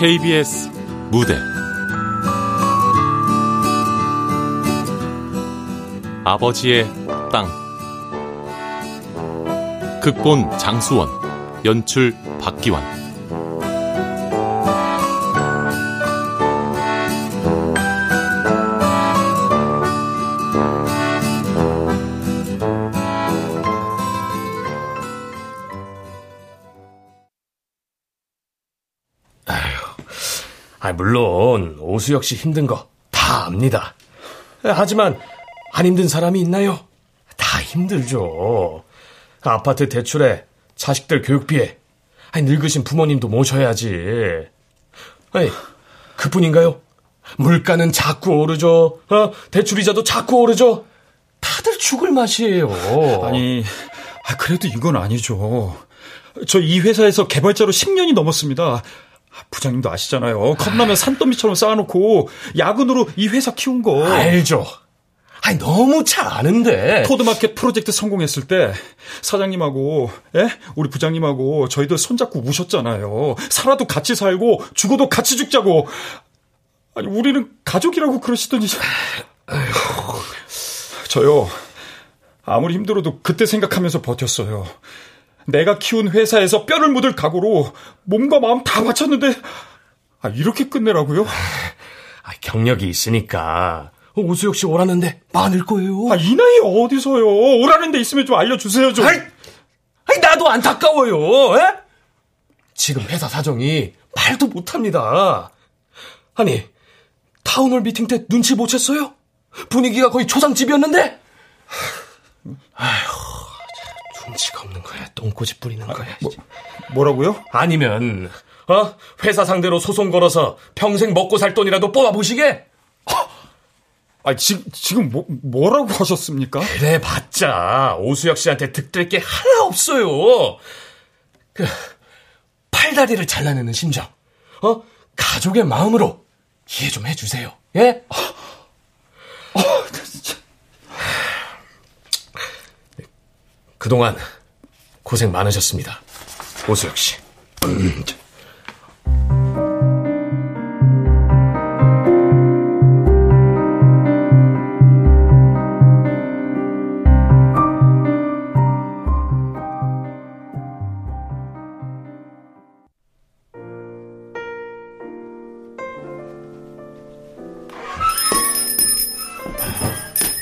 KBS 무대. 아버지의 땅. 극본 장수원 연출 박기환 아, 물론 오수혁 씨 힘든 거 다 압니다. 하지만 안 힘든 사람이 있나요? 다 힘들죠. 아파트 대출에 자식들 교육비에 늙으신 부모님도 모셔야지. 아니, 그뿐인가요? 물가는 자꾸 오르죠. 어? 대출이자도 자꾸 오르죠. 다들 죽을 맛이에요. 아니, 아, 그래도 이건 아니죠. 저 이 회사에서 개발자로 10년이 넘었습니다. 부장님도 아시잖아요. 컵라면 산더미처럼 쌓아놓고 야근으로 이 회사 키운 거. 알죠. 아니 너무 잘 아는데. 토드마켓 프로젝트 성공했을 때 사장님하고 예? 우리 부장님하고 저희들 손잡고 우셨잖아요. 살아도 같이 살고 죽어도 같이 죽자고. 아니 우리는 가족이라고 그러시더니. 저요. 아무리 힘들어도 그때 생각하면서 버텼어요. 내가 키운 회사에서 뼈를 묻을 각오로 몸과 마음 다 바쳤는데 아, 이렇게 끝내라고요? 아, 경력이 있으니까 오수혁 씨 오라는데 많을 거예요. 아, 이 나이에 어디서요? 오라는 데 있으면 좀 알려주세요, 좀. 아이, 아이 나도 안타까워요. 에? 지금 회사 사정이 말도 못합니다. 아니, town hall meeting 때 눈치 못 챘어요? 분위기가 거의 초상집이었는데? 아휴. 눈치가 없는 거야. 똥꼬집 뿌리는 아, 거야. 뭐, 뭐라고요? 아니면 어 회사 상대로 소송 걸어서 평생 먹고 살 돈이라도 뽑아 보시게. 아, 지, 지금 뭐, 뭐라고 하셨습니까? 그래 봤자 오수혁 씨한테 득될 게 하나 없어요. 그 팔다리를 잘라내는 심정, 어 가족의 마음으로 이해 좀 해주세요. 예? 어, 어, 진짜. 그동안 고생 많으셨습니다. 오수혁 씨.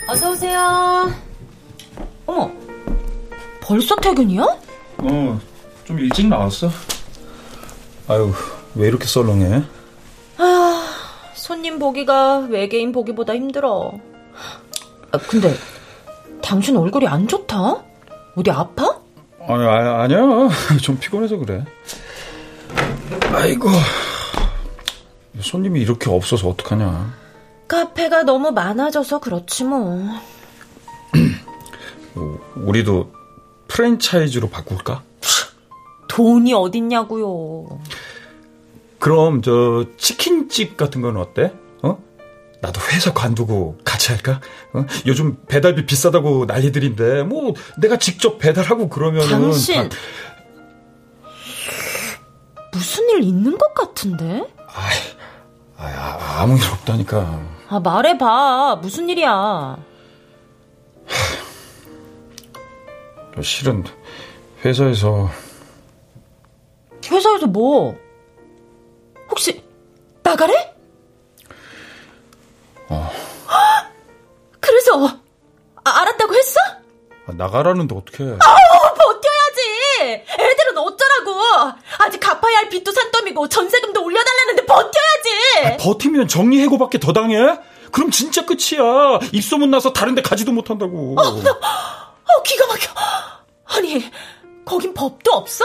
어서 오세요. 벌써 퇴근이야? 어, 좀 일찍 나왔어. 아유, 왜 이렇게 썰렁해? 아, 손님 보기가 외계인 보기보다 힘들어. 아, 근데 당신 얼굴이 안 좋다? 어디 아파? 아니, 아, 아니야. 좀 피곤해서 그래. 아이고. 손님이 이렇게 없어서 어떡하냐. 카페가 너무 많아져서 그렇지 뭐. 우리도 프랜차이즈로 바꿀까? 돈이 어딨냐고요. 그럼 저 치킨집 같은 건 어때? 어? 나도 회사 관두고 같이 할까? 어? 요즘 배달비 비싸다고 난리들인데 뭐 내가 직접 배달하고 그러면은 당신 다... 무슨 일 있는 것 같은데? 아, 아, 아무 일 없다니까. 아 말해봐 무슨 일이야? 실은 회사에서 회사에서 뭐? 혹시 나가래? 어. 그래서 아, 알았다고 했어? 아, 나가라는데 어떻게? 아우 버텨야지. 애들은 어쩌라고? 아직 갚아야 할 빚도 산더미고 전세금도 올려달라는데 버텨야지. 아, 버티면 정리 해고밖에 더 당해? 그럼 진짜 끝이야. 입소문 나서 다른데 가지도 못한다고. 어, 어, 기가 막혀. 아니, 거긴 법도 없어?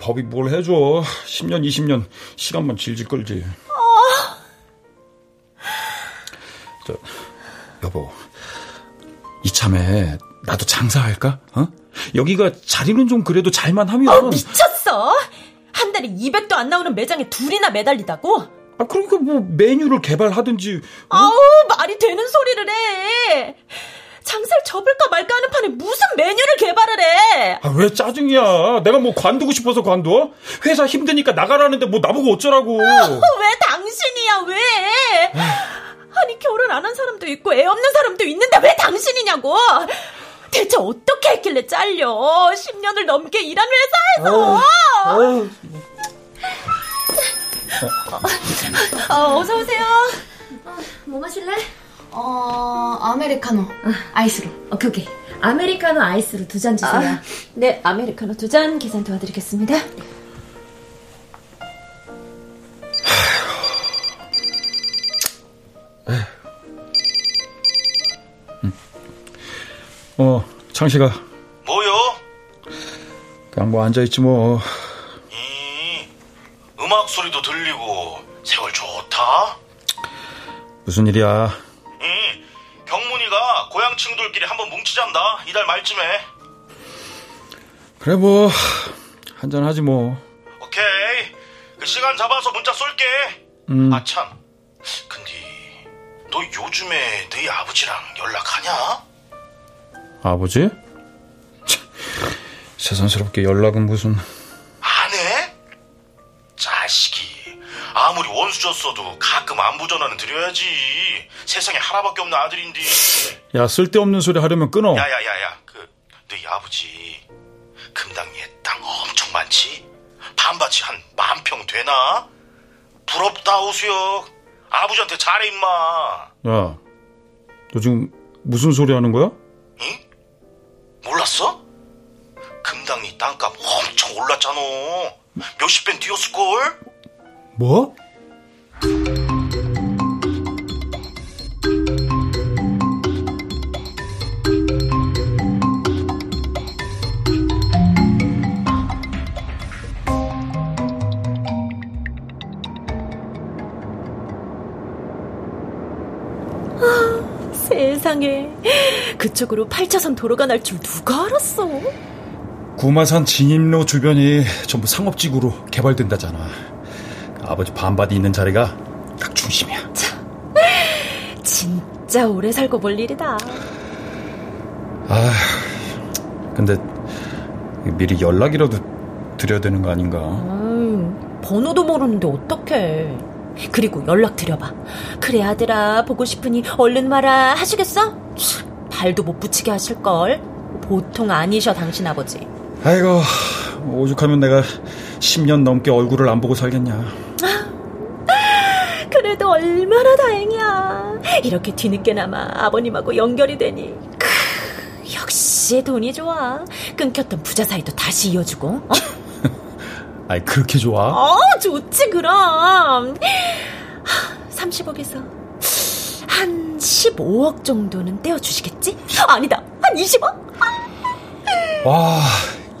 법이 뭘 해줘. 10년, 20년 시간만 질질 끌지. 어... 저, 여보. 이참에 나도 장사할까? 어? 여기가 자리는 좀 그래도 잘만 하면. 어, 미쳤어! 한 달에 200도 안 나오는 매장에 둘이나 매달리다고? 아, 그러니까 뭐 메뉴를 개발하든지. 어? 아우, 말이 되는 소리를 해. 장사를 접을까 말까 하는 판에 무슨 메뉴를 개발을 해? 아, 왜 짜증이야? 내가 뭐 관두고 싶어서 관둬? 회사 힘드니까 나가라는데 뭐 나보고 어쩌라고. 어, 왜 당신이야, 왜? 아니, 결혼 안 한 사람도 있고 애 없는 사람도 있는데 왜 당신이냐고! 대체 어떻게 했길래 잘려? 10년을 넘게 일한 회사에서! 어휴, 어, 어서 오세요. 뭐 마실래? 어, 아메리카노. 아이스로. 오케이, 오케이. 아메리카노 아이스로 두 잔 주세요. 아, 네, 아메리카노 두 잔 계산 도와드리겠습니다. 어, 창식아. 뭐요? 그냥 뭐 앉아있지 뭐. 이 음악 소리도 들리고 세월 좋다. 무슨 일이야? 이 경문이가 고향 친구들끼리 한번 뭉치잔다. 이달 말쯤에. 그래 뭐 한잔 하지 뭐. 오케이. 그 시간 잡아서 문자 쏠게. 음. 아 참. 근데 너 요즘에 너희 아버지랑 연락하냐? 아버지? 참, 세상스럽게 연락은 무슨. 안 해? 자식이 아무리 원수졌어도 가끔 안부 전화는 드려야지. 세상에 하나밖에 없는 아들인데. 야 쓸데없는 소리 하려면 끊어. 야 야 야 야 그 너희 아버지 금당리에 땅 엄청 많지? 반밭이 한 만 평 되나? 부럽다 오수혁 아버지한테 잘해 임마 야, 너 지금 무슨 소리 하는 거야? 응? 몰랐어? 금당리 땅값 엄청 올랐잖아 몇십 배 뛰었을걸? 뭐? 세상에. 그쪽으로 8차선 도로가 날 줄 누가 알았어? 구마산 진입로 주변이 전부 상업지구로 개발된다잖아. 아버지 반바디 있는 자리가 딱 중심이야. 진짜 오래 살고 볼 일이다. 아, 근데 미리 연락이라도 드려야 되는 거 아닌가? 아유, 번호도 모르는데 어떡해. 그리고 연락 드려봐. 그래 아들아 보고 싶으니 얼른 와라 하시겠어? 참, 발도 못 붙이게 하실걸. 보통 아니셔 당신 아버지. 아이고, 오죽하면 내가 10년 넘게 얼굴을 안 보고 살겠냐. 얼마나 다행이야. 이렇게 뒤늦게나마 아버님하고 연결이 되니. 크, 역시 돈이 좋아. 끊겼던 부자 사이도 다시 이어주고. 어? 아이, 그렇게 좋아? 어, 좋지, 그럼. 30억에서 한 15억 정도는 떼어주시겠지? 아니다, 한 20억? 와,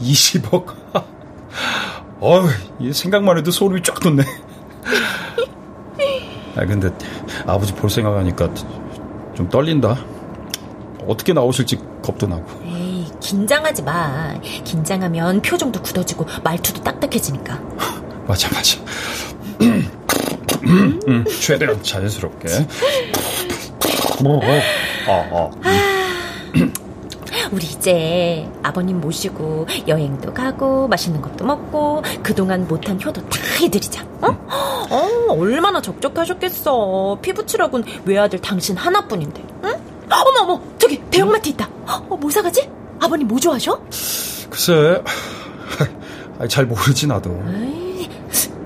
20억. 어휴, 이 생각만 해도 소름이 쫙 돋네. 아, 근데 아버지 볼 생각하니까 좀 떨린다. 어떻게 나오실지 겁도 나고. 에이, 긴장하지 마. 긴장하면 표정도 굳어지고 말투도 딱딱해지니까. 맞아, 맞아. 음, 최대한 자연스럽게. 뭐, 어, 어. 우리 이제 아버님 모시고 여행도 가고 맛있는 것도 먹고 그동안 못한 효도 다 해드리자. 어? 어, 얼마나 적적하셨겠어. 피부치라곤 외아들 당신 하나뿐인데. 응? 어머 어머 저기 대형마트 있다. 어, 뭐 사가지? 아버님 뭐 좋아하셔? 글쎄, 잘 모르지, 나도. 에이,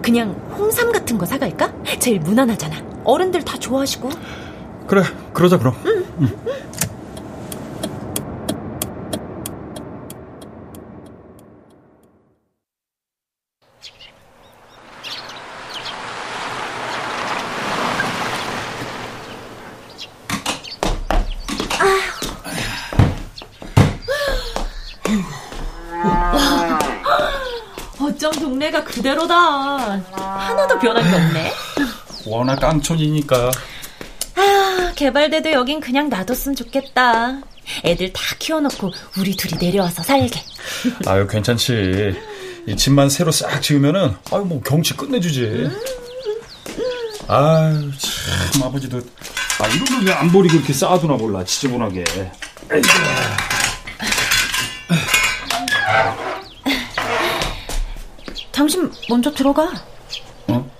그냥 홍삼 같은 거 사갈까? 제일 무난하잖아. 어른들 다 좋아하시고. 그래, 그러자, 그럼. 어쩜 동네가 그대로다. 하나도 변한 게 없네. 워낙 깡촌이니까. 아, 개발돼도 여긴 그냥 놔뒀으면 좋겠다. 애들 다 키워놓고 우리 둘이 내려와서 살게. 아유, 괜찮지. 이 집만 새로 싹 지으면은, 아유, 뭐, 경치 끝내주지. 아유, 참, 아버지도. 아, 이런 걸 왜 안 버리고 이렇게 쌓아두나 몰라, 지저분하게. 당신 먼저 들어가. 어?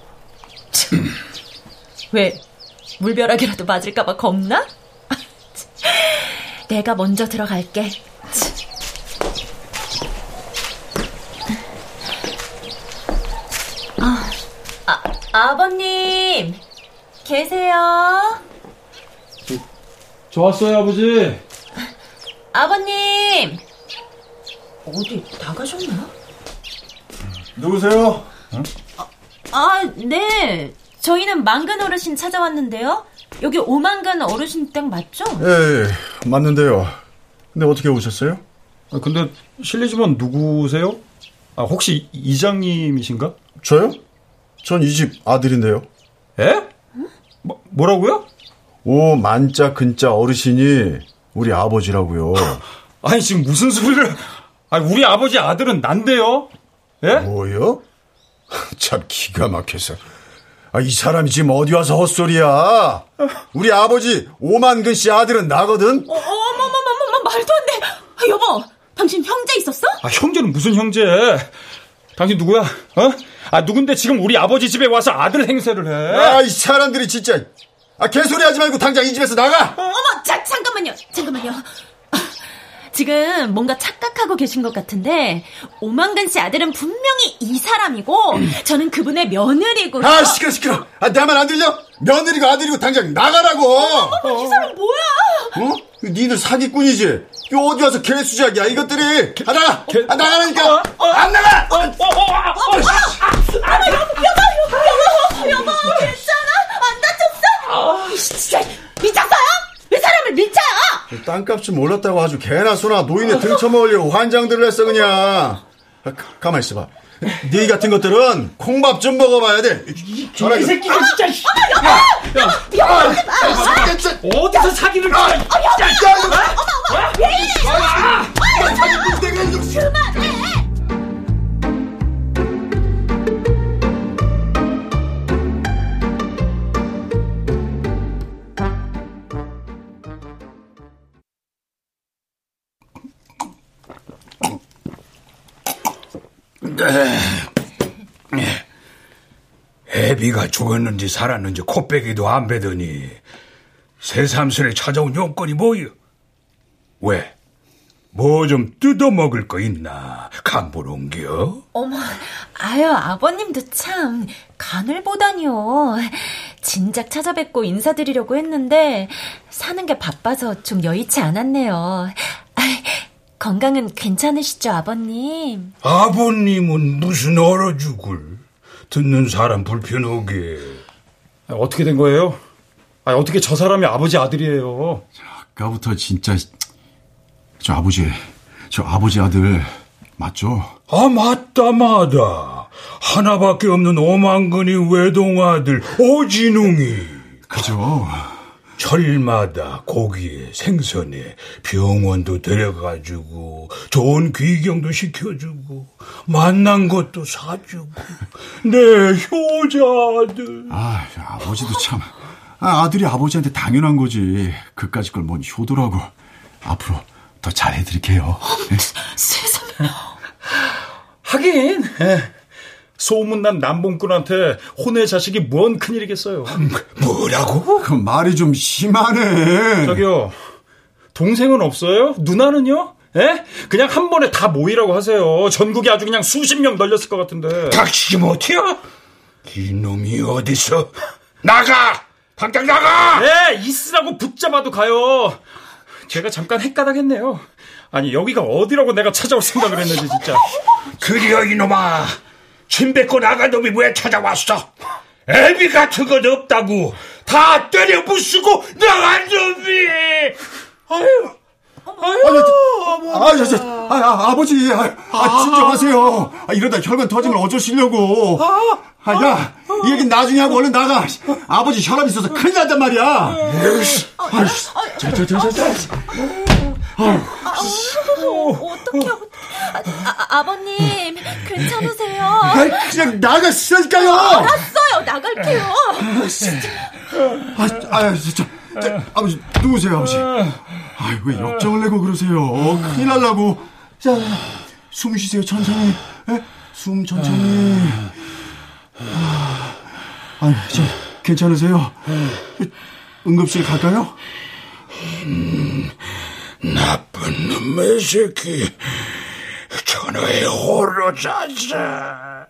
왜 물벼락이라도 맞을까봐 겁나? 내가 먼저 들어갈게. 아, 아, 아버님 계세요? 좋았어요 아버지. 아버님 어디 나가셨나? 누구세요? 아, 아, 네. 저희는 망근 어르신 찾아왔는데요. 여기 오만근 어르신 댁 맞죠? 예, 예, 맞는데요. 근데 어떻게 오셨어요? 아, 근데 실례지만 누구세요? 아, 혹시 이장님이신가? 저요? 전 이 집 아들인데요. 에? 뭐, 뭐라고요? 오 만자 근자 어르신이 우리 아버지라고요. 아니 지금 무슨 소리를? 아니 우리 아버지 아들은 난데요. 예? 뭐요? 참 기가 막혀서. 아, 이 사람이 지금 어디 와서 헛소리야? 우리 아버지 오만근 씨 아들은 나거든. 어, 어머머머머머 말도 안 돼. 아, 여보, 당신 형제 있었어? 아 형제는 무슨 형제? 당신 누구야? 어? 아 누군데 지금 우리 아버지 집에 와서 아들 행세를 해? 아, 이 사람들이 진짜. 아, 개소리 하지 말고 당장 이 집에서 나가! 어, 어머, 자, 잠깐만요. 잠깐만요. 지금 뭔가 착각하고 계신 것 같은데 오만근 씨 아들은 분명히 이 사람이고 저는 그분의 며느리고요. 아 시끄러 시끄러. 아 나만 안 들려? 며느리고 아들이고 당장 나가라고. 어머, 이 사람 뭐야? 어? 니들 사기꾼이지. 이거 어디 와서 개수작이야 이것들이. 아 나가. 아 나가라니까. 안 나가. 어, 어, 어, 어, 아, 여보, 여보, 여보, 여보, 괜찮아? 안 다쳤어? 아, 진짜 미쳤어요? 왜 사람을 미쳐요? 땅값을 몰랐다고 아주 개나 소나 노인에 등쳐먹으려고 환장들을 했어 그냥. 아, 가만 있어봐. 네 같은 것들은 콩밥 좀 먹어봐야 돼. 이 새끼가 진짜. 어머, 여보! 여보, 여보, 여보, 아. 어디서 사기를 쳐? 아, 여보! 어머, 어머, 왜 이래? 아, 그만해! 애비가 죽었는지 살았는지 코빼기도 안 베더니 새삼스레 찾아온 용건이 뭐여? 왜? 뭐 좀 뜯어먹을 거 있나? 간보는겨? 어머, 아유, 아버님도 참, 간을 보다니요. 진작 찾아뵙고 인사드리려고 했는데, 사는 게 바빠서 좀 여의치 않았네요. 건강은 괜찮으시죠, 아버님? 아버님은 무슨 얼어 죽을. 듣는 사람 불편하게. 아, 어떻게 된 거예요? 아, 어떻게 저 사람이 아버지 아들이에요? 아까부터 진짜 저 아버지, 저 아버지 아들 맞죠? 아 맞다 맞다. 하나밖에 없는 오만근이 외동 아들 오진웅이. 그죠. 철마다 고기에 생선에 병원도 데려가주고 좋은 귀경도 시켜주고 만난 것도 사주고 내 효자들 아 아버지도 참 아, 아들이 아버지한테 당연한 거지 그까짓 걸 뭔 효도라고 앞으로 더 잘해드릴게요 네? 세상에 하긴 예. 소문난 남봉꾼한테 혼의 자식이 뭔 큰일이겠어요. 뭐라고? 그 말이 좀 심하네. 저기요. 동생은 없어요? 누나는요? 예? 그냥 한 번에 다 모이라고 하세요. 전국에 아주 그냥 수십 명 널렸을 것 같은데. 닥치지 못해요? 이놈이 어디서? 나가! 당장 나가! 네, 있으라고 붙잡아도 가요. 제가 잠깐 헷가닥했네요. 아니, 여기가 어디라고 내가 찾아올 생각을 했는지, 진짜. 그리어, 이놈아. 침 뱉고 나간 놈이 왜 찾아왔어? 애비 같은 건 없다고 다 때려 부수고 나간 놈이 아유 아유, 아, 저, 저, 아, 아, 아버지, 아, 아, 진정하세요. 아, 이러다 혈관 터지면 어쩌시려고. 아, 야, 이 얘기 나중에 하고 얼른 나가. 아버지 혈압 있어서 큰일 난단 말이야. 아, 저, 저, 저, 저, 저. 어떡해, 아, 아, 버님 괜찮으세요? 아, 그냥 나가시라니까요! 알았어요, 나갈게요. 아, 아, 진짜. 아버지, 누구세요, 아버지? 아이, 왜 역정을 내고 그러세요? 큰일 날라고. 자, 숨 쉬세요, 천천히. 에? 숨 천천히. 아, 저, 괜찮으세요? 응급실 갈까요? 음, 나쁜 놈의 새끼. 전화에 홀로 잤어.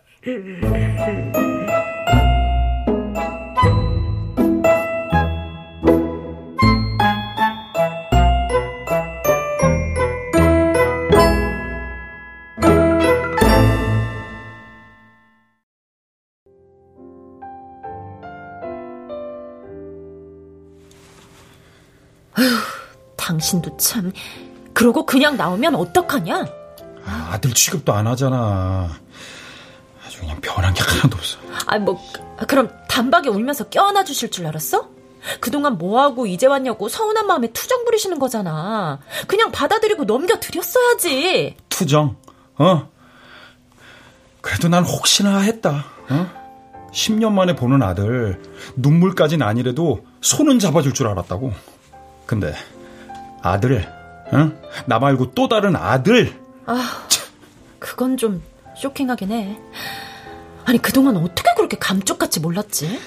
당신도 참. 그러고 그냥 나오면 어떡하냐? 아, 들 취급도 안 하잖아. 아주 그냥 변한 게 하나도 없어. 아, 뭐, 그럼 단박에 울면서 껴안아 주실 줄 알았어? 그동안 뭐하고 이제 왔냐고 서운한 마음에 투정 부리시는 거잖아. 그냥 받아들이고 넘겨드렸어야지. 투정? 어? 그래도 난 혹시나 했다. 어? 10년 만에 보는 아들, 눈물까진 아니래도 손은 잡아줄 줄 알았다고. 근데 아들, 어? 나 말고 또 다른 아들. 아, 그건 좀 쇼킹하긴 해. 아니 그동안 어떻게 그렇게 감쪽같이 몰랐지?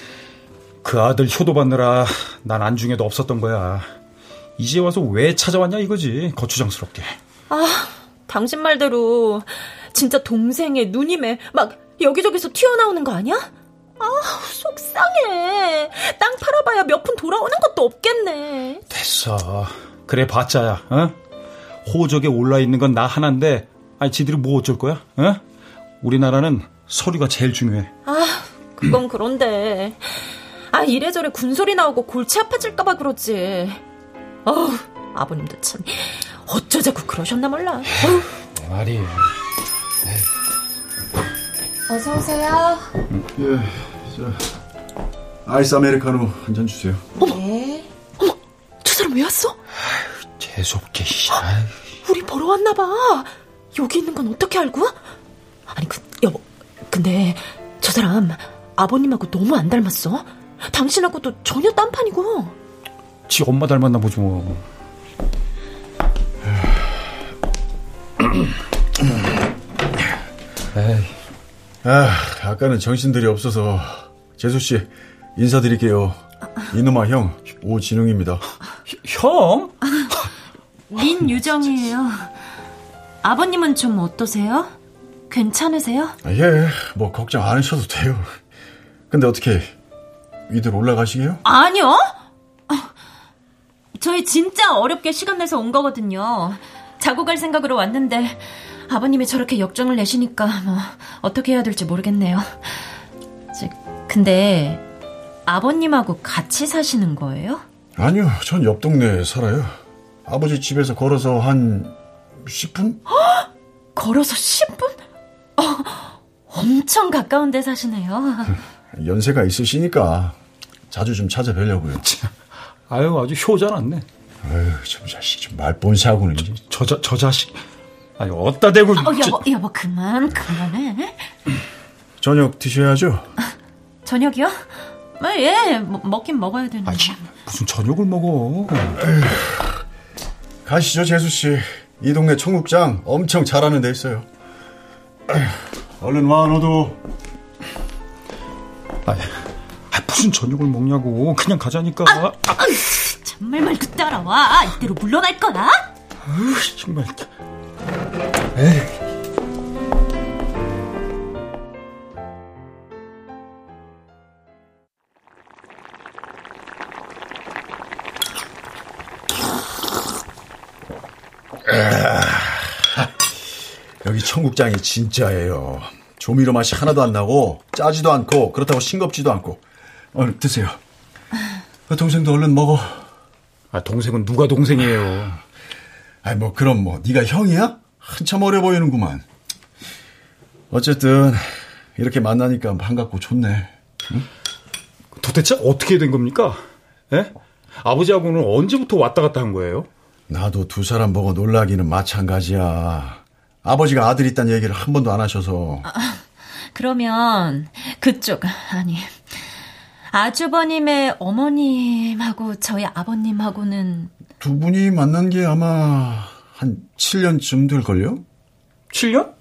그 아들 효도받느라 난 안중에도 없었던 거야. 이제 와서 왜 찾아왔냐 이거지 거추장스럽게. 아, 당신 말대로 진짜 동생의 누님의 막 여기저기서 튀어나오는 거 아니야? 아, 속상해. 땅 팔아봐야 몇 푼 돌아오는 것도 없겠네. 됐어. 그래 봤자야. 어? 호적에 올라 있는 건 나 하나인데, 아니 지들이 뭐 어쩔 거야? 어? 우리나라는 서류가 제일 중요해. 아, 그건 그런데. 아, 이래저래 군소리 나오고 골치 아파질까봐 그러지. 어우, 아버님도 참, 어쩌자고 그러셨나 몰라. 말이. 어서 오세요. 예, 저, 아이스 아메리카노 한 잔 주세요. 네. 어머, 저 사람 왜 왔어? 재수없게, 우리 보러 왔나봐. 여기 있는 건 어떻게 알고? 아니, 그, 여보, 근데 저 사람 아버님하고 너무 안 닮았어. 당신하고도 전혀 딴판이고. 지 엄마 닮았나 보지 뭐. 에이. 아, 아까는 정신들이 없어서 재수 씨 인사드릴게요. 이놈아 형 오진웅입니다. 형? 민유정이에요. 아버님은 좀 어떠세요? 괜찮으세요? 아, 예, 뭐 걱정 안 하셔도 돼요. 근데 어떻게 위들 올라가시게요? 아니요. 저희 진짜 어렵게 시간 내서 온 거거든요. 자고 갈 생각으로 왔는데 아버님이 저렇게 역정을 내시니까 뭐 어떻게 해야 될지 모르겠네요. 저, 근데 아버님하고 같이 사시는 거예요? 아니요, 전 옆 동네에 살아요. 아버지 집에서 걸어서 한 10분? 걸어서 10분? 어, 엄청 가까운 데 사시네요. 연세가 있으시니까 자주 좀 찾아뵈려고요. 아유, 아주 효자났네. 아유, 저 자식 좀 말본사하고는. 저, 저, 저 자식. 아니, 어따 대고. 어, 여보, 여보, 그만, 그만해. 저녁 드셔야죠? 저녁이요? 아, 예, 뭐, 먹긴 먹어야 되는데. 아니, 무슨 저녁을 먹어. 가시죠, 재수 씨. 이 동네 청국장 엄청 잘하는 데 있어요. 얼른 와, 너도. 아, 무슨 저녁을 먹냐고. 그냥 가자니까. 아, 아, 정말 말고 따라와. 이대로 물러날 거야? 아유, 정말. 에이. 청국장이 진짜예요. 조미료 맛이 하나도 안 나고 짜지도 않고 그렇다고 싱겁지도 않고. 얼른 드세요. 동생도 얼른 먹어. 아, 동생은 누가 동생이에요? 아, 뭐 그럼 뭐 네가 형이야? 한참 어려 보이는구만. 어쨌든 이렇게 만나니까 반갑고 좋네. 응? 도대체 어떻게 된 겁니까? 예? 아버지하고는 언제부터 왔다 갔다 한 거예요? 나도 두 사람 보고 놀라기는 마찬가지야. 아버지가 아들 있다는 얘기를 한 번도 안 하셔서. 아, 그러면 그쪽 아니 아주버님의 어머님하고 저희 아버님하고는 두 분이 만난 게 아마 한 7년쯤 될 걸요? 7년?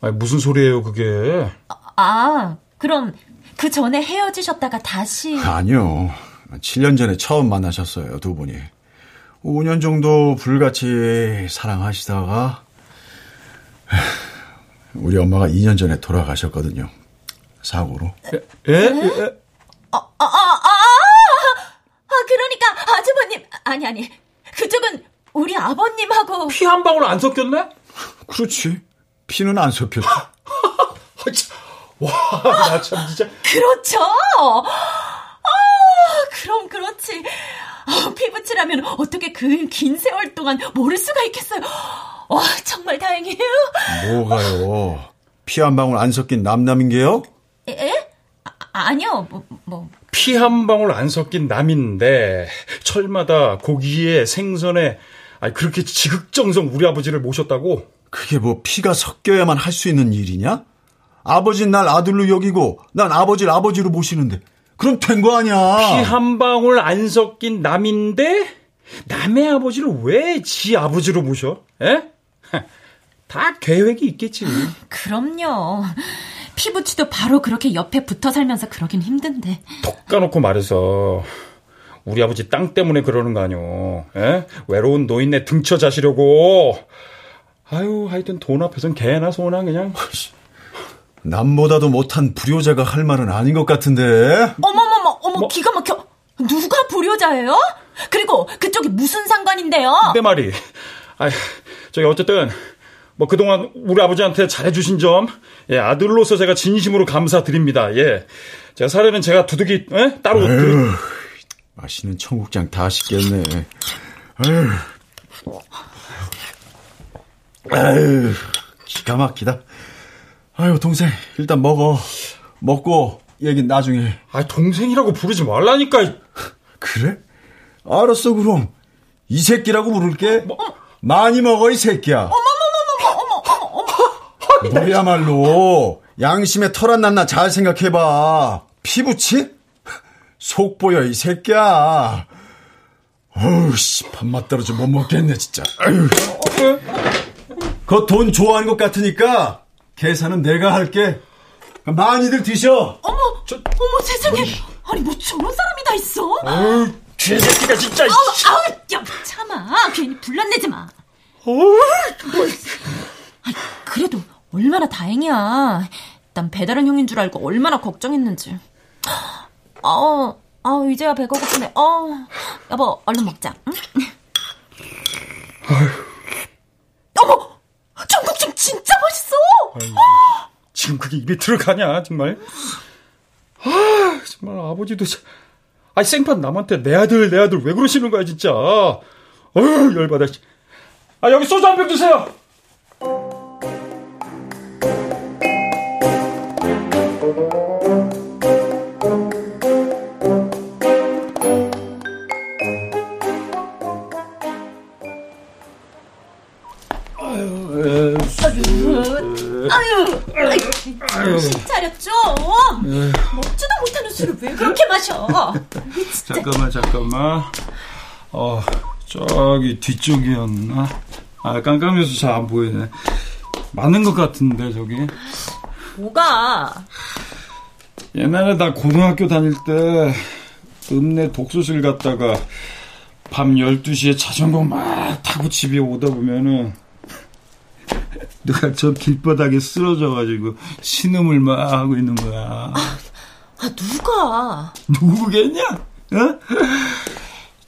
아니, 무슨 소리예요, 그게? 아, 그럼 그 전에 헤어지셨다가 다시. 아니요. 7년 전에 처음 만나셨어요, 두 분이. 5년 정도 불같이 사랑하시다가, 우리 엄마가 2년 전에 돌아가셨거든요. 사고로. 예? 예? 예? 아, 아, 아, 아, 아, 그러니까 아주버님, 아니, 아니. 그쪽은 우리 아버님하고. 피 한 방울 안 섞였네? 그렇지. 피는 안 섞였어. 와, 나 참 진짜. 그렇죠. 아, 그럼 그렇지. 아, 피부치라면 어떻게 그 긴 세월 동안 모를 수가 있겠어요. 와, 정말 다행이에요. 뭐가요? 피 한 방울 안 섞인 남남인 게요? 에? 아, 아니요, 뭐, 뭐. 피 한 방울 안 섞인 남인데, 철마다 고기에 생선에, 아니, 그렇게 지극정성 우리 아버지를 모셨다고? 그게 뭐 피가 섞여야만 할 수 있는 일이냐? 아버지는 날 아들로 여기고, 난 아버지를 아버지로 모시는데. 그럼 된 거 아니야. 피 한 방울 안 섞인 남인데, 남의 아버지를 왜 지 아버지로 모셔? 에? 다 계획이 있겠지. 그럼요. 피부치도 바로 그렇게 옆에 붙어 살면서 그러긴 힘든데. 톡 까놓고 말해서 우리 아버지 땅 때문에 그러는 거 아니오. 에? 외로운 노인네 등쳐 자시려고. 아유, 하여튼 돈 앞에선 개나 소나 그냥. 남보다도 못한 불효자가 할 말은 아닌 것 같은데. 어머머머, 어머, 뭐? 기가 막혀. 누가 불효자예요? 그리고 그쪽이 무슨 상관인데요? 내 말이. 아, 저기 어쨌든 뭐 그동안 우리 아버지한테 잘해주신 점, 예, 아들로서 제가 진심으로 감사드립니다. 예, 제가 사례는 제가 두둑이 예? 따로. 에휴, 맛있는 청국장 다 식겠네. 에휴, 기가 막히다. 아유, 동생, 일단 먹어. 먹고, 얘기 나중에. 아, 동생이라고 부르지 말라니까. 그래? 알았어, 그럼. 이 새끼라고 부를게. 뭐, 많이 먹어 이 새끼야. 너야말로 양심에 털 안 났나 잘 생각해봐. 피부치? 속 보여 이 새끼야. 어우 씨 밥맛 떨어져 못 먹겠네 진짜. 그돈 좋아하는 것 같으니까 계산은 내가 할게. 많이들 드셔. 어머, 저, 어머 세상에. 아니 뭐 저런 사람이 다 있어? 어이. 개새끼가 진짜. 아우, 아우, 야 참아. 괜히 불난내지 마. 어우, 아니, 그래도 얼마나 다행이야. 난 배달은 형인 줄 알고 얼마나 걱정했는지. 어, 아, 이제야 배가 고프네. 어, 여보, 얼른 먹자. 응? 어머, 청국장 진짜 맛있어. 아유, 지금 그게 입에 들어가냐, 정말? 아, 정말 아버지도 참. 아, 생판 남한테 내 아들, 내 아들 왜 그러시는 거야, 진짜. 어휴, 열받아. 아, 여기 소주 한 병 주세요. 아유, 아유, 정신 차렸죠? 먹지도 못하는 술을 왜 그렇게 마셔? 잠깐만, 잠깐만. 어, 저기 뒤쪽이었나? 아, 깜깜해서 잘 안 보이네. 맞는 것 같은데, 저기. 뭐가? 옛날에 나 고등학교 다닐 때, 읍내 독서실 갔다가, 밤 12시에 자전거 막 타고 집에 오다 보면은, 누가 저 길바닥에 쓰러져가지고 신음을 막 하고 있는 거야. 아, 아 누가? 누구겠냐? 어?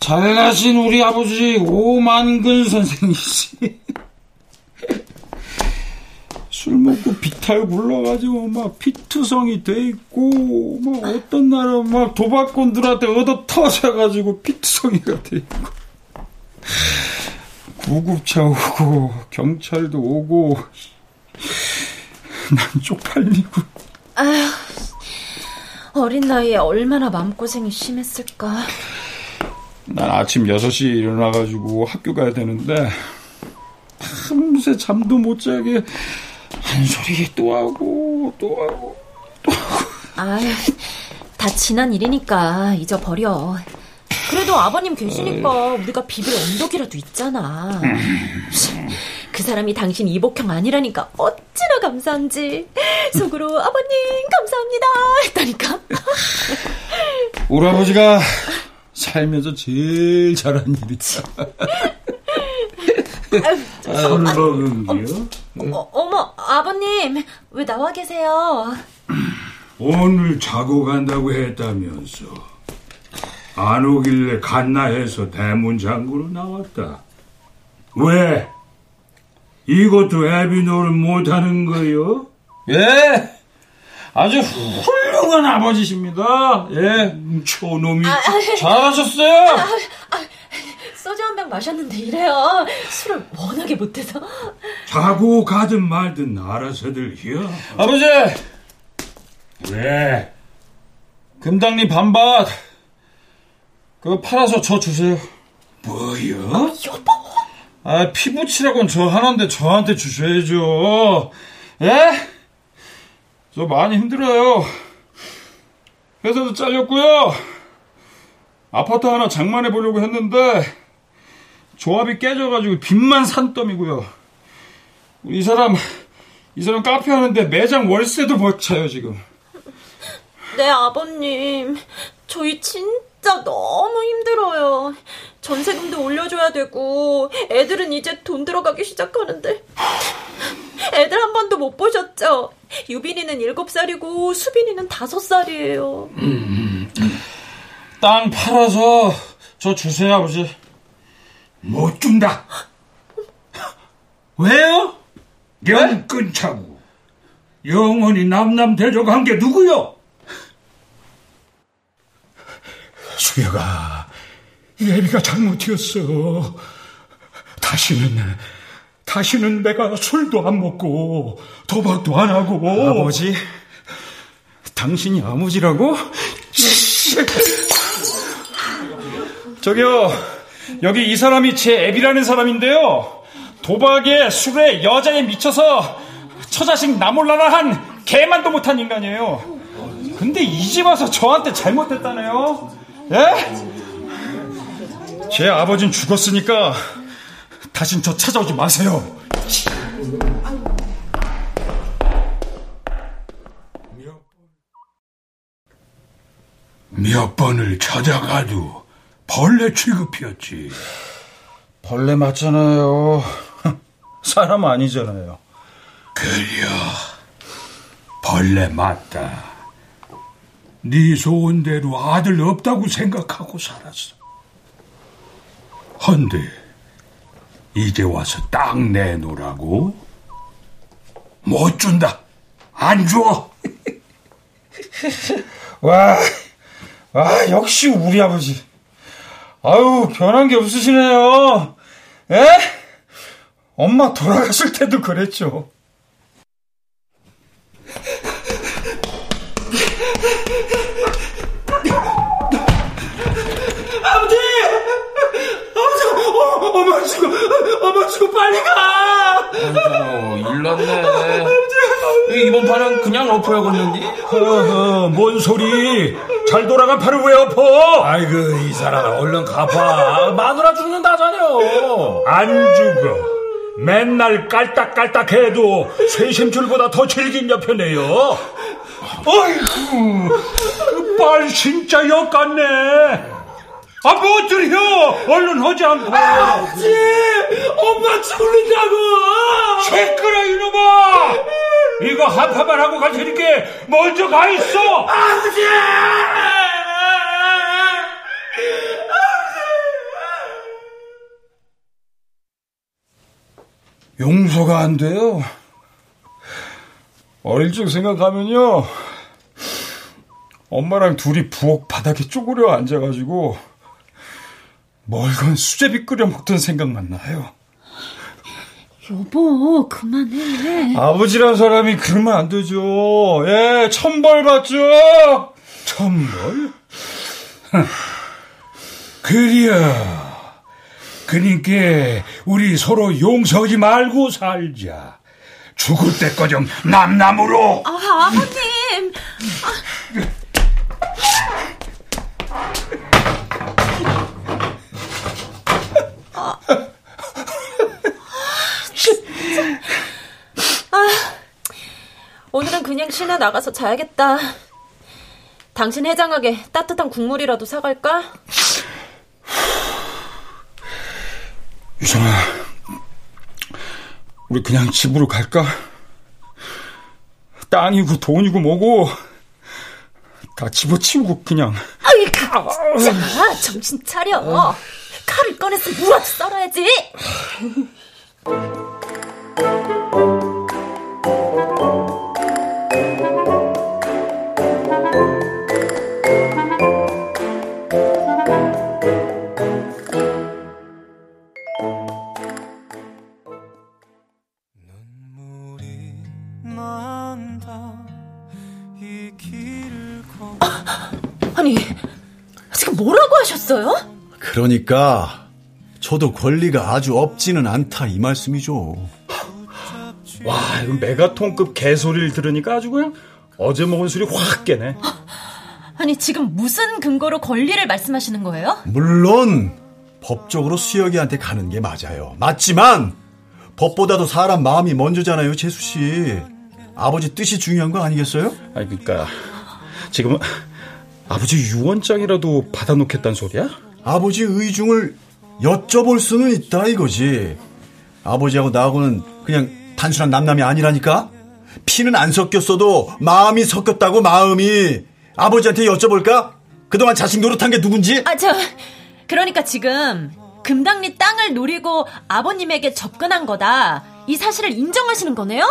잘나신 우리 아버지 오만근 선생이시. 술 먹고 비탈 굴러가지고 막 피투성이 돼 있고 막 어떤 날은 막 도박꾼들한테 얻어 터져가지고 피투성이가 돼 있고 구급차 오고 경찰도 오고 난 쪽팔리고 아휴 어린 나이에 얼마나 마음고생이 심했을까? 난 아침 6시에 일어나가지고 학교 가야 되는데 밤새 잠도 못 자게 한 소리 또 하고 또 하고 또 하고. 아휴 다 지난 일이니까 잊어버려. 그래도 아버님 계시니까 우리가 비빌 언덕이라도 있잖아. 그 사람이 당신 이복형 아니라니까 어찌나 감사한지. 속으로 아버님 감사합니다 했다니까. 우리 아버지가 살면서 제일 잘한 일이지. 술 먹은겨? 어, 어머, 아버님, 왜 나와 계세요? 오늘 자고 간다고 했다면서 안 오길래 갔나 해서 대문 장구로 나왔다. 왜? 이것도 애비노를 못하는 거요? 예, 아주 훌륭한 아버지십니다. 예, 초놈이 잘하셨어요. 소주 한 병 마셨는데 이래요. 술을 워낙에 못해서. 자고 가든 말든 알아서들 히어. 아버지, 왜? 금당리 반밭 그거 팔아서 저 주세요. 뭐요? 아, 피부치라고는 저 하나인데 저한테 주셔야죠. 예? 저 많이 힘들어요. 회사도 잘렸고요. 아파트 하나 장만해 보려고 했는데 조합이 깨져가지고 빚만 산더미고요. 이 사람 이 사람 카페 하는데 매장 월세도 못 차요 지금. 네, 아버님. 저희 진짜 너무 힘들어요. 전세금도 올려줘야 되고, 애들은 이제 돈 들어가기 시작하는데. 애들 한 번도 못 보셨죠? 유빈이는 7살이고, 수빈이는 5살이에요. 땅 팔아서 저 주세요 아버지. 못 준다. 왜요? 영 끊자고. 영원히 남남 대적한 게 누구요? 수혁아, 이 애비가 잘못이었어. 다시는, 다시는 내가 술도 안 먹고, 도박도 안 하고. 아버지, 당신이 아버지라고? 저기요, 여기 이 사람이 제 애비라는 사람인데요. 도박에 술에 여자에 미쳐서 처자식 나몰라라 한 개만도 못한 인간이에요. 근데 이제 와서 저한테 잘못했다네요. 예? 제 아버진 죽었으니까 다신 저 찾아오지 마세요. 몇 번을 찾아가도 벌레 취급이었지. 벌레 맞잖아요. 사람 아니잖아요. 그려. 벌레 맞다. 네 소원대로 아들 없다고 생각하고 살았어. 헌데 이제 와서 땅 내놓으라고? 못 준다. 안 줘. 와, 와, 역시 우리 아버지. 아유, 변한 게 없으시네요. 에? 엄마 돌아가실 때도 그랬죠. 엄마 죽어! 엄마 죽어! 빨리 가! 아이고, 일났네. 이번 판은 그냥 엎어야겠는데? 어허, 뭔 소리? 잘 돌아간 팔을 왜 엎어? 아이고, 이 사람 얼른 갚아. 마누라 죽는다잖여. 안 죽어. 맨날 깔딱깔딱 해도 쇠심줄보다 더 질긴 옆에네요. 어이구, 빨 진짜 역같네. 아, 뭐 들여! 얼른 하지 않고. 아버지! 엄마 죽는다고! 시끄러, 이놈아! 이거 한 판만 하고 갈 테니까 먼저 가 있어! 아버지! 용서가 안 돼요. 어릴 적 생각하면요. 엄마랑 둘이 부엌 바닥에 쪼그려 앉아가지고 멀건 수제비 끓여 먹던 생각만 나요. 여보, 그만해. 아버지란 사람이 그러면 안 되죠. 예, 천벌 받죠. 천벌? 그려. 그니까 우리 서로 용서하지 말고 살자. 죽을 때까지 남남으로. 아, 아버님. 아, 아, 오늘은 그냥 쉬나 나가서 자야겠다. 당신 해장하게 따뜻한 국물이라도 사갈까? 유정아, 우리 그냥 집으로 갈까? 땅이고 돈이고 뭐고 다 집어치우고 그냥. 아이, 아, 정신 차려. 어. 칼을 꺼내서 무엇 썰어야지. 그러니까 저도 권리가 아주 없지는 않다 이 말씀이죠. 와, 이거 메가톤급 개소리를 들으니까 아주 그냥 어제 먹은 술이 확 깨네. 아니, 지금 무슨 근거로 권리를 말씀하시는 거예요? 물론 법적으로 수혁이한테 가는 게 맞아요. 맞지만 법보다도 사람 마음이 먼저잖아요, 재수 씨. 아버지 뜻이 중요한 거 아니겠어요? 아니 그러니까 지금 아버지 유언장이라도 받아놓겠다는 소리야? 아버지 의중을 여쭤볼 수는 있다 이거지. 아버지하고 나하고는 그냥 단순한 남남이 아니라니까. 피는 안 섞였어도 마음이 섞였다고 마음이. 아버지한테 여쭤볼까? 그동안 자식 노릇한 게 누군지? 아, 저, 그러니까 지금 금당리 땅을 노리고 아버님에게 접근한 거다. 이 사실을 인정하시는 거네요?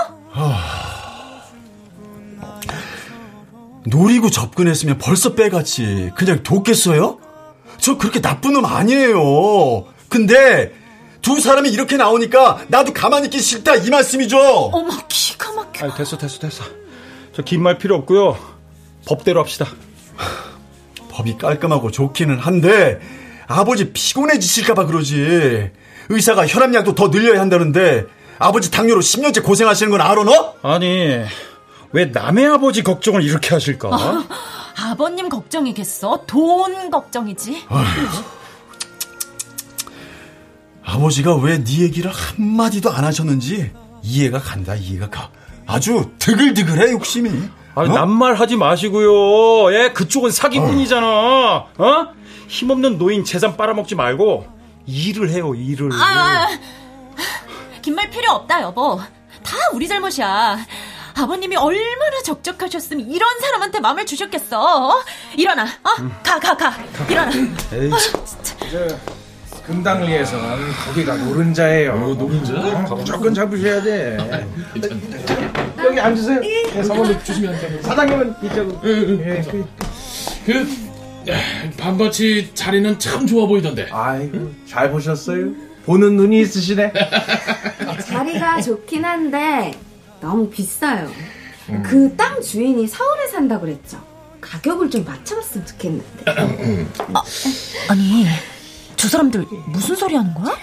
노리고 접근했으면 벌써 빼갔지. 그냥 뒀겠어요? 저 그렇게 나쁜 놈 아니에요. 근데 두 사람이 이렇게 나오니까 나도 가만히 있기 싫다 이 말씀이죠. 어머, 기가 막혀. 아니 됐어 됐어 됐어. 저 긴 말 필요 없고요. 법대로 합시다. 법이 깔끔하고 좋기는 한데 아버지 피곤해지실까봐 그러지. 의사가 혈압약도 더 늘려야 한다는데 아버지 당뇨로 10년째 고생하시는 건 알아 너? 아니 왜 남의 아버지 걱정을 이렇게 하실까? 아, 아버님 걱정이겠어? 돈 걱정이지. 아버지가 왜 네 얘기를 한마디도 안 하셨는지 이해가 간다 이해가 가. 아주 드글드글해 욕심이. 아니 어? 남말 하지 마시고요. 예, 그쪽은 사기꾼이잖아. 어? 힘없는 노인 재산 빨아먹지 말고 일을 해요 일을. 아, 긴말 필요 없다, 여보. 다 우리 잘못이야. 아버님이 얼마나 적적하셨으면 이런 사람한테 마음을 주셨겠어. 어? 일어나, 어? 가, 가, 가. 일어나. 에이, 금당리에서는 거기가 노른자예요. 노른자? 무조건 잡으셔야 돼. 여기 앉으세요. 네, 사모님 주시면 돼요. 사장님은 이쪽으로. 예, 그, 그 반바치 자리는 참 좋아 보이던데. 아이고, 잘 보셨어요? 보는 눈이 있으시네. 자리가 좋긴 한데 너무 비싸요. 그땅 주인이 서울에 산다 그랬죠. 가격을 좀 맞춰봤으면 좋겠는데. 아니, 두 사람들 무슨 소리 하는 거야?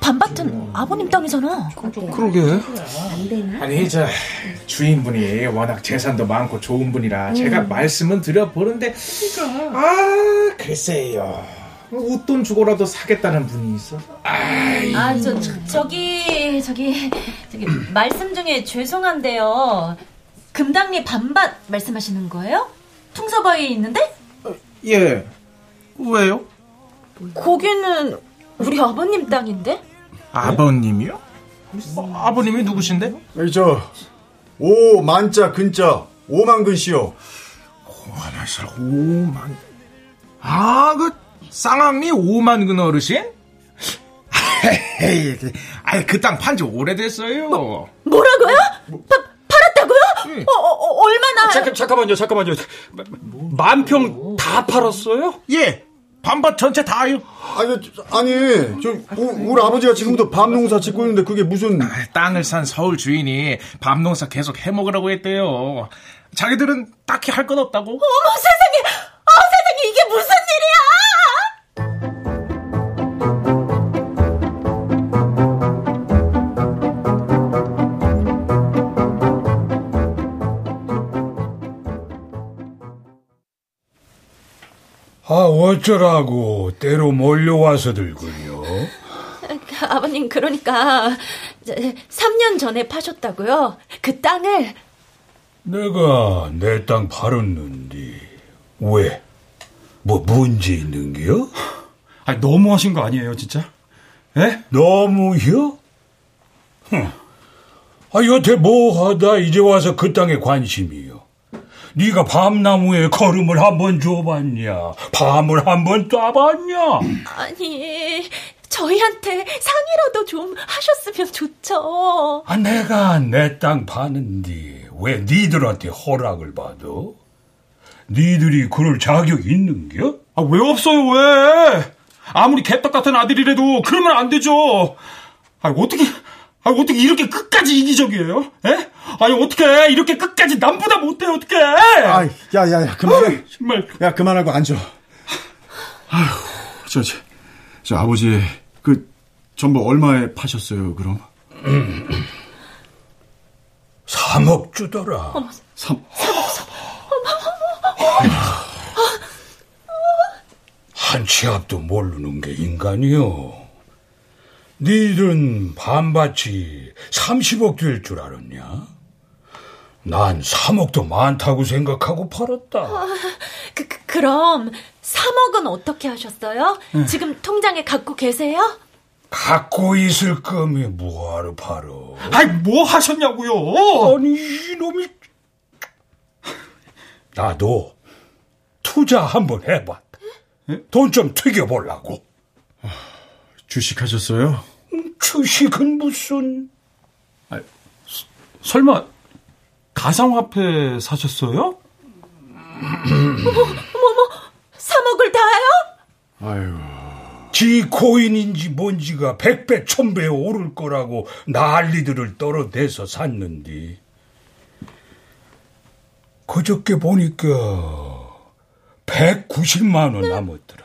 반밭은 아버님 땅이잖아. 그러게. 안 되나? 아니, 저 주인분이 워낙 재산도 많고 좋은 분이라 제가 말씀은 드려보는데 아, 글쎄요. 웃돈 주고라도 사겠다는 분이 있어. 아, 저, 저, 저 기, 저기, 저기, 말씀 중에 죄송한데요. 금당리 반밭 말씀하시는 거예요? 통서바위에 있는데? 예. 왜요? 거기는 우리 아버님 땅인데? 아버님이요? 어, 아버님이 누구신데? 여기 저 오, 만자, 근자, 오만근 씨요. 오만하실 오만. 아, 그 쌍왕리 오만근 어르신? 아이, 그 땅 판 지 오래됐어요. 뭐라고요? 파, 팔았다고요? 어, 어, 어, 얼마나? 잠깐 잠깐만요 잠깐만요. 만평 다 팔았어요? 예, 반밭 전체 다요. 아니, 아니, 저, 우, 우리 아버지가 지금도 밤농사 짓고 있는데 그게 무슨. 아, 땅을 산 서울 주인이 밤농사 계속 해먹으라고 했대요. 자기들은 딱히 할 건 없다고. 어머 세상에! 어 세상에 이게 무슨 일이야! 아, 어쩌라고 때로 몰려와서 들군요. 그, 아버님 그러니까 3년 전에 파셨다고요? 그 땅을 내가 내 땅 팔았는데 왜? 뭐 문제 있는 게요? 아니 너무하신 거 아니에요, 진짜? 예? 너무요? 흠. 아 여태 뭐하다 이제 와서 그 땅에 관심이요. 네가 밤나무에 걸음을 한번 줘봤냐? 밤을 한번 쏴봤냐? 아니, 저희한테 상이라도 좀 하셨으면 좋죠. 아, 내가 내 땅 파는데 왜 니들한테 허락을 받아? 니들이 그럴 자격 있는겨? 아, 왜 없어요, 왜? 아무리 개떡 같은 아들이라도 그러면 안 되죠. 아, 어떻게, 아, 어떻게 이렇게 끝까지 이기적이에요? 예? 아니, 어떻게 이렇게 끝까지 남보다 못해, 어떻게? 아, 야, 야, 야, 그만. 아유, 정말. 야, 그만하고 앉아. 아휴, 저, 저, 저 아버지, 그, 전부 얼마에 파셨어요, 그럼? 3억 주더라. 삼, 한치 앞도 모르는 게 인간이요. 니들은 반밭이 30억 될 줄 알았냐? 난 3억도 많다고 생각하고 팔았다. 그, 그, 그 럼 3억은 어떻게 하셨어요? 지금 통장에 갖고 계세요? 갖고 있을 거면 뭐하러 팔어? 아이, 뭐 하셨냐고요? 아니 이놈이 나도 투자 한번 해봤다. 돈 좀 튀겨보려고. 주식하셨어요? 주식은 무슨 설마, 가상화폐 사셨어요? 3억을 다요? 아유, 지 코인인지 뭔지가 백배 천배 오를 거라고 난리들을 떨어대서 샀는데 그저께 보니까 190만 원 남았더라.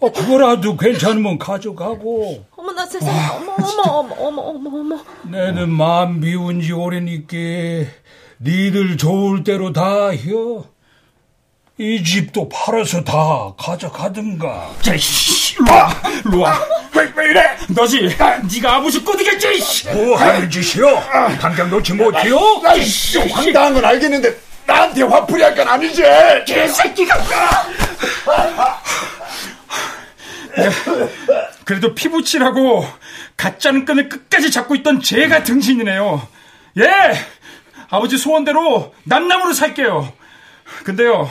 어, 그거라도 괜찮으면 가져가고 어머나 세상에, 어머, 어머, 어머, 어머, 어머, 어머. 내는 마음 비운 지 오래니까 니들 좋을 대로 다 혀. 이 집도 팔아서 다 가져가든가. 야, 씨, 일로 와. 왜, 왜 이래? 너지? 네가 아버지 꼬드겠지? 씨. 뭐 하는 짓이요? 당장 놓지 못해요? 황당한 건 알겠는데, 나한테 화풀이 할 건 아니지? 개새끼가! 그래도 피부칠하고 가짜는 끈을 끝까지 잡고 있던 제가 등신이네요. 예! 아버지 소원대로 남남으로 살게요. 근데요,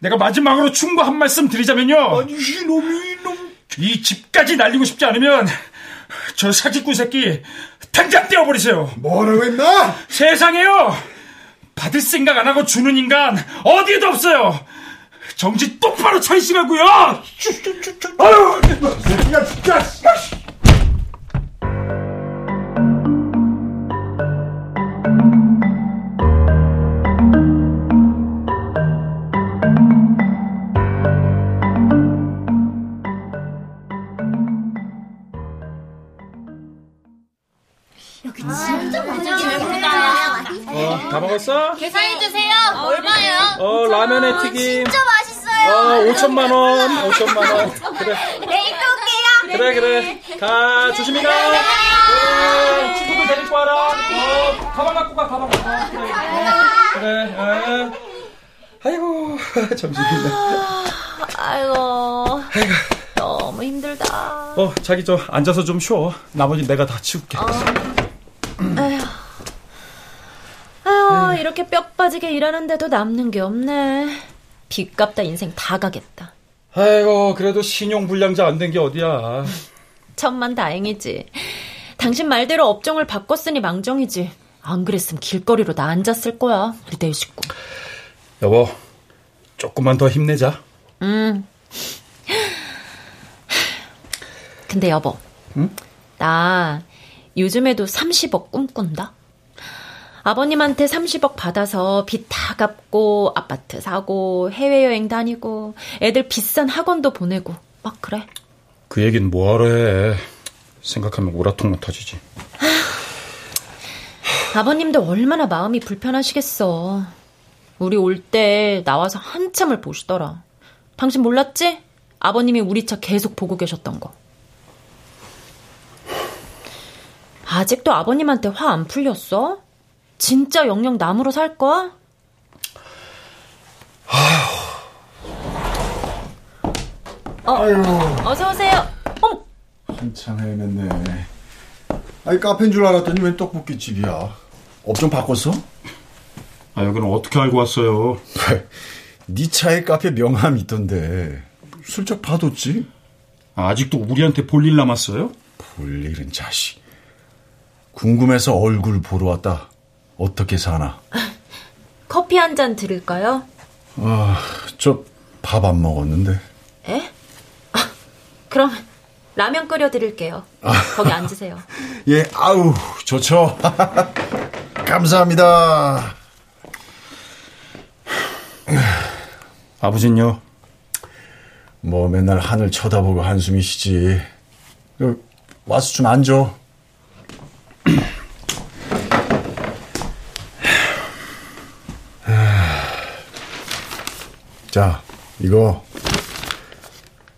내가 마지막으로 충고 한 말씀 드리자면요. 아니 이놈이 이놈. 이 집까지 날리고 싶지 않으면 저 사기꾼 새끼 당장 떼어버리세요. 뭐라고 했나? 세상에요! 받을 생각 안 하고 주는 인간 어디에도 없어요! 정신 똑바로 차리시라고요! 아유, 새끼가 진짜. 어, 다 먹었어? 계산해주세요. 얼마예요? 어, 라면에 튀김. 진짜 맛있어 요. 어, 5천만 원. 5천만 원. 그래. 내일 또 올게요. 그래, 그래. 가, 조심히 가. 그래, 친구들 데리고 와라. 어, 가방 갖고 가, 가방 갖고 가. 그래, 그래. 어. 아이고, 점심이다. 아이고, 너무 힘들다. 어, 자기 저 앉아서 좀 쉬어. 나머지 내가 다 치울게. 아유, 이렇게 뼈 빠지게 일하는데도 남는 게 없네. 빚 갚다 인생 다 가겠다. 아이고, 그래도 신용 불량자 안 된 게 어디야. 천만 다행이지. 당신 말대로 업종을 바꿨으니 망정이지. 안 그랬으면 길거리로 나 앉았을 거야. 우리 내 식구. 여보, 조금만 더 힘내자. 음. 근데 여보. 나 요즘에도 30억 꿈꾼다. 아버님한테 30억 받아서 빚 다 갚고 아파트 사고 해외여행 다니고 애들 비싼 학원도 보내고 막 그래. 그 얘긴 뭐하러 해. 생각하면 오라통만 터지지. 아버님도 얼마나 마음이 불편하시겠어. 우리 올 때 나와서 한참을 보시더라. 당신 몰랐지? 아버님이 우리 차 계속 보고 계셨던 거. 아직도 아버님한테 화 안 풀렸어? 진짜 영영 나무로 살 거야? 어, 어서 오세요. 어머, 한참 헤맸네. 아니 카페인 줄 알았더니 웬 떡볶이 집이야. 업종 바꿨어? 아, 여기는 어떻게 알고 왔어요? 네 차에 카페 명함이 있던데 슬쩍 봐뒀지? 아, 아직도 우리한테 볼 일 남았어요? 볼 일은 자식. 궁금해서 얼굴 보러 왔다. 어떻게 사나? 커피 한 잔 드릴까요? 아, 저 밥 안 먹었는데. 에? 아, 그럼 라면 끓여 드릴게요. 거기 앉으세요. 예, 아우, 좋죠. 감사합니다. 아버진요? 뭐 맨날 하늘 쳐다보고 한숨이 쉬지. 그, 와서 좀 앉아. 자, 이거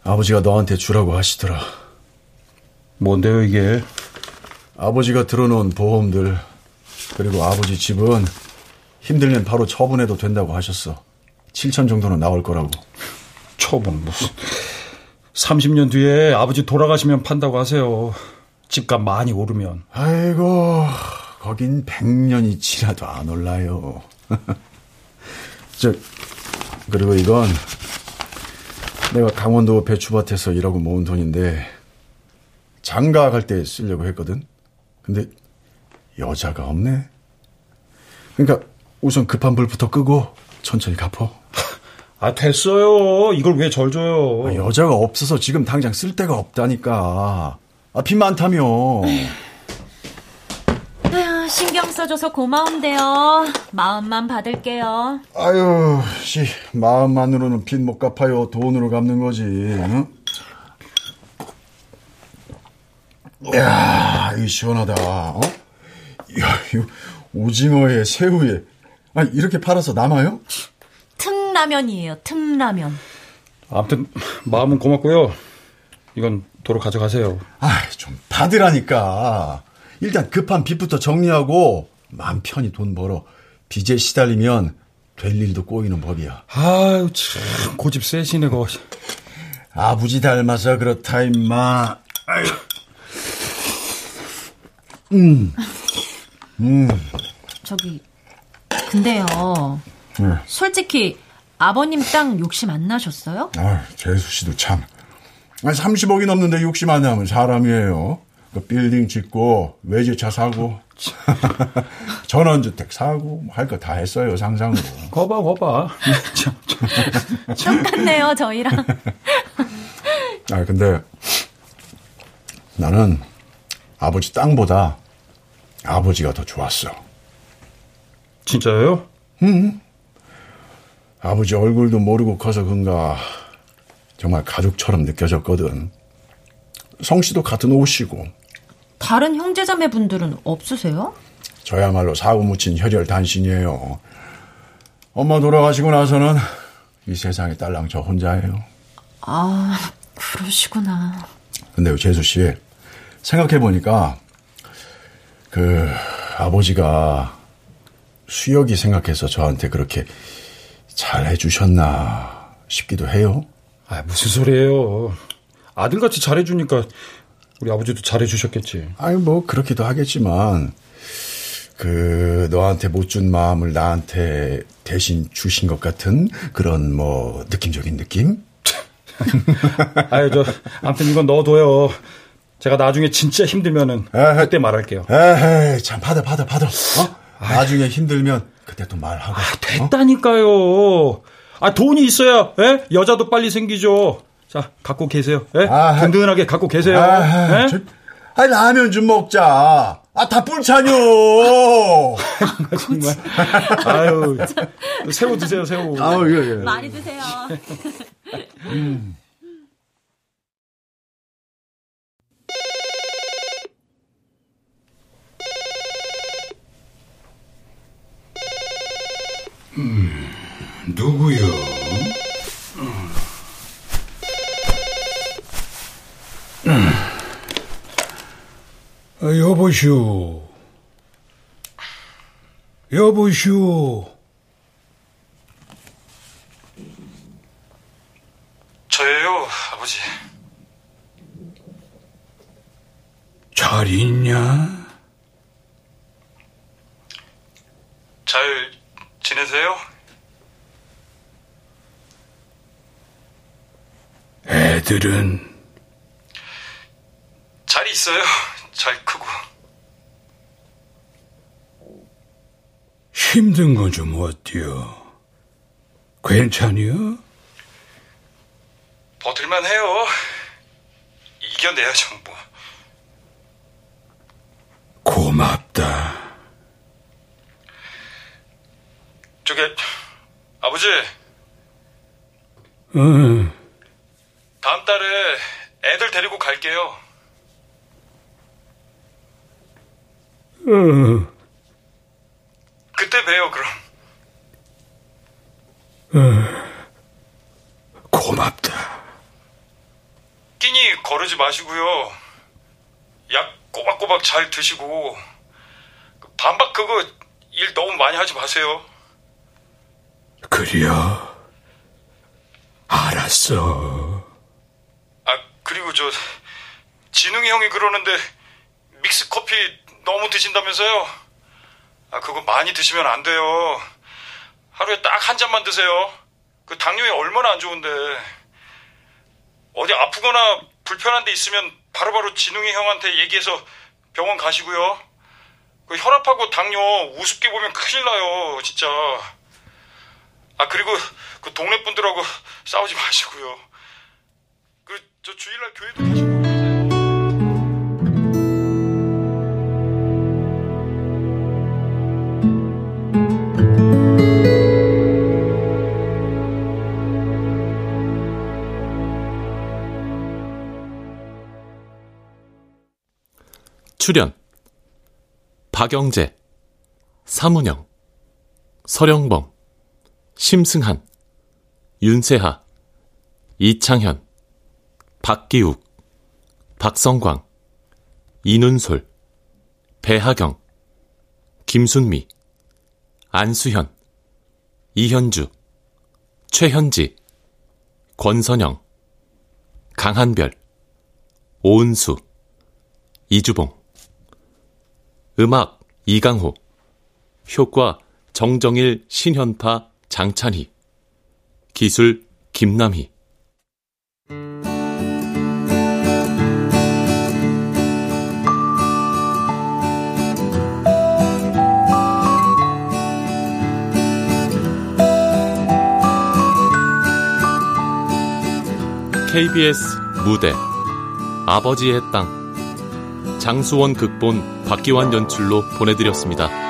아버지가 너한테 주라고 하시더라. 뭔데요, 이게? 아버지가 들어놓은 보험들 그리고 아버지 집은 힘들면 바로 처분해도 된다고 하셨어. 7천 정도는 나올 거라고. 처분 무슨 30년 뒤에 아버지 돌아가시면 판다고 하세요. 집값 많이 오르면. 아이고, 거긴 100년이 지나도 안 올라요. 저, 그리고 이건 내가 강원도 배추밭에서 일하고 모은 돈인데 장가 갈 때 쓰려고 했거든. 근데 여자가 없네. 그러니까 우선 급한 불부터 끄고 천천히 갚어. 아, 됐어요. 이걸 왜 절 줘요? 아, 여자가 없어서 지금 당장 쓸 데가 없다니까. 아, 빚 많다며. 아휴, 신경 써줘서 고마운데요. 마음만 받을게요. 아유, 씨, 마음만으로는 빚 못 갚아요. 돈으로 갚는 거지. 응? 야, 이 시원하다. 어? 야, 이 오징어에 새우에. 아, 이렇게 팔아서 남아요? 틈라면이에요, 틈라면. 아무튼 마음은 고맙고요. 이건 도로 가져가세요. 아, 좀 받으라니까. 일단 급한 빚부터 정리하고 마음 편히 돈 벌어. 빚에 시달리면 될 일도 꼬이는 법이야. 아유, 참 고집 세시네, 거. 아버지 닮아서 그렇다 임마. 아유. 음. 음. 저기, 근데요. 네. 솔직히 아버님 땅 욕심 안 나셨어요? 아, 재수 씨도 참. 아니, 30억이 넘는데 욕심 안 나면 사람이에요. 그 빌딩 짓고 외제차 사고 전원주택 사고 뭐할거 다 했어요 상상으로. 거봐, 거봐. 똑같네요, 저희랑. 아 근데 나는 아버지 땅보다 아버지가 더 좋았어. 진짜요? 응. 아버지 얼굴도 모르고 커서 그런가 정말 가족처럼 느껴졌거든. 성씨도 같은 옷이고 다른 형제자매 분들은 없으세요? 저야말로 사고 묻힌 혈혈 단신이에요. 엄마 돌아가시고 나서는 이 세상에 딸랑 저 혼자예요. 아, 그러시구나. 근데 재수 씨 생각해 보니까 그 아버지가 수혁이 생각해서 저한테 그렇게 잘 해주셨나 싶기도 해요. 아, 무슨 소리예요. 아들같이 잘해주니까 우리 아버지도 잘해주셨겠지. 아니 뭐 그렇기도 하겠지만 그 너한테 못 준 마음을 나한테 대신 주신 것 같은 그런 뭐 느낌적인 느낌? 아유, 저, 아무튼 이건 넣어둬요. 제가 나중에 진짜 힘들면은 그때 말할게요. 에헤이, 참 받아 받아 받아. 어? 나중에 힘들면 그때 또 말하고. 어? 됐다니까요. 아, 돈이 있어야, 예? 여자도 빨리 생기죠. 자, 갖고 계세요. 예? 아하. 든든하게 갖고 계세요. 아하, 예? 저- 아 라면 좀 먹자. 아 다 뿔차뇨. 정말. 아유, 새우 드세요, 새우. 아우 예, 예. 많이 드세요. 누구요? 아, 여보시오. 여보시오. 저예요, 아버지. 잘 있냐? 잘 지내세요? 애들은 잘 있어요. 잘 크고. 힘든 건 좀 어때요? 괜찮이요? 버틸만 해요. 이겨내야죠, 뭐. 고맙다. 저기, 아버지, 응, 다음 달에 애들 데리고 갈게요. 응, 그때 봬요, 그럼. 고맙다. 끼니 거르지 마시고요. 약 꼬박꼬박 잘 드시고, 그 반박 그거 일 너무 많이 하지 마세요. 그래요. 알았어. 아, 그리고 저, 진웅이 형이 그러는데, 믹스 커피 너무 드신다면서요? 아, 그거 많이 드시면 안 돼요. 하루에 딱 한 잔만 드세요. 그 당뇨에 얼마나 안 좋은데. 어디 아프거나 불편한 데 있으면 바로바로 진웅이 형한테 얘기해서 병원 가시고요. 그 혈압하고 당뇨 우습게 보면 큰일 나요, 진짜. 아, 그리고 그 동네 분들하고 싸우지 마시고요. 그, 저 주일날 교회도 가시고 출연. 박영재, 사문영, 서령범, 심승한, 윤세하, 이창현, 박기욱, 박성광, 이눈솔, 배하경, 김순미, 안수현, 이현주, 최현지, 권선영, 강한별, 오은수, 이주봉 음악 이강호. 효과 정정일 신현파 장찬희. 기술 김남희. KBS 무대. 아버지의 땅 장수원 극본 박기환 연출로 보내드렸습니다.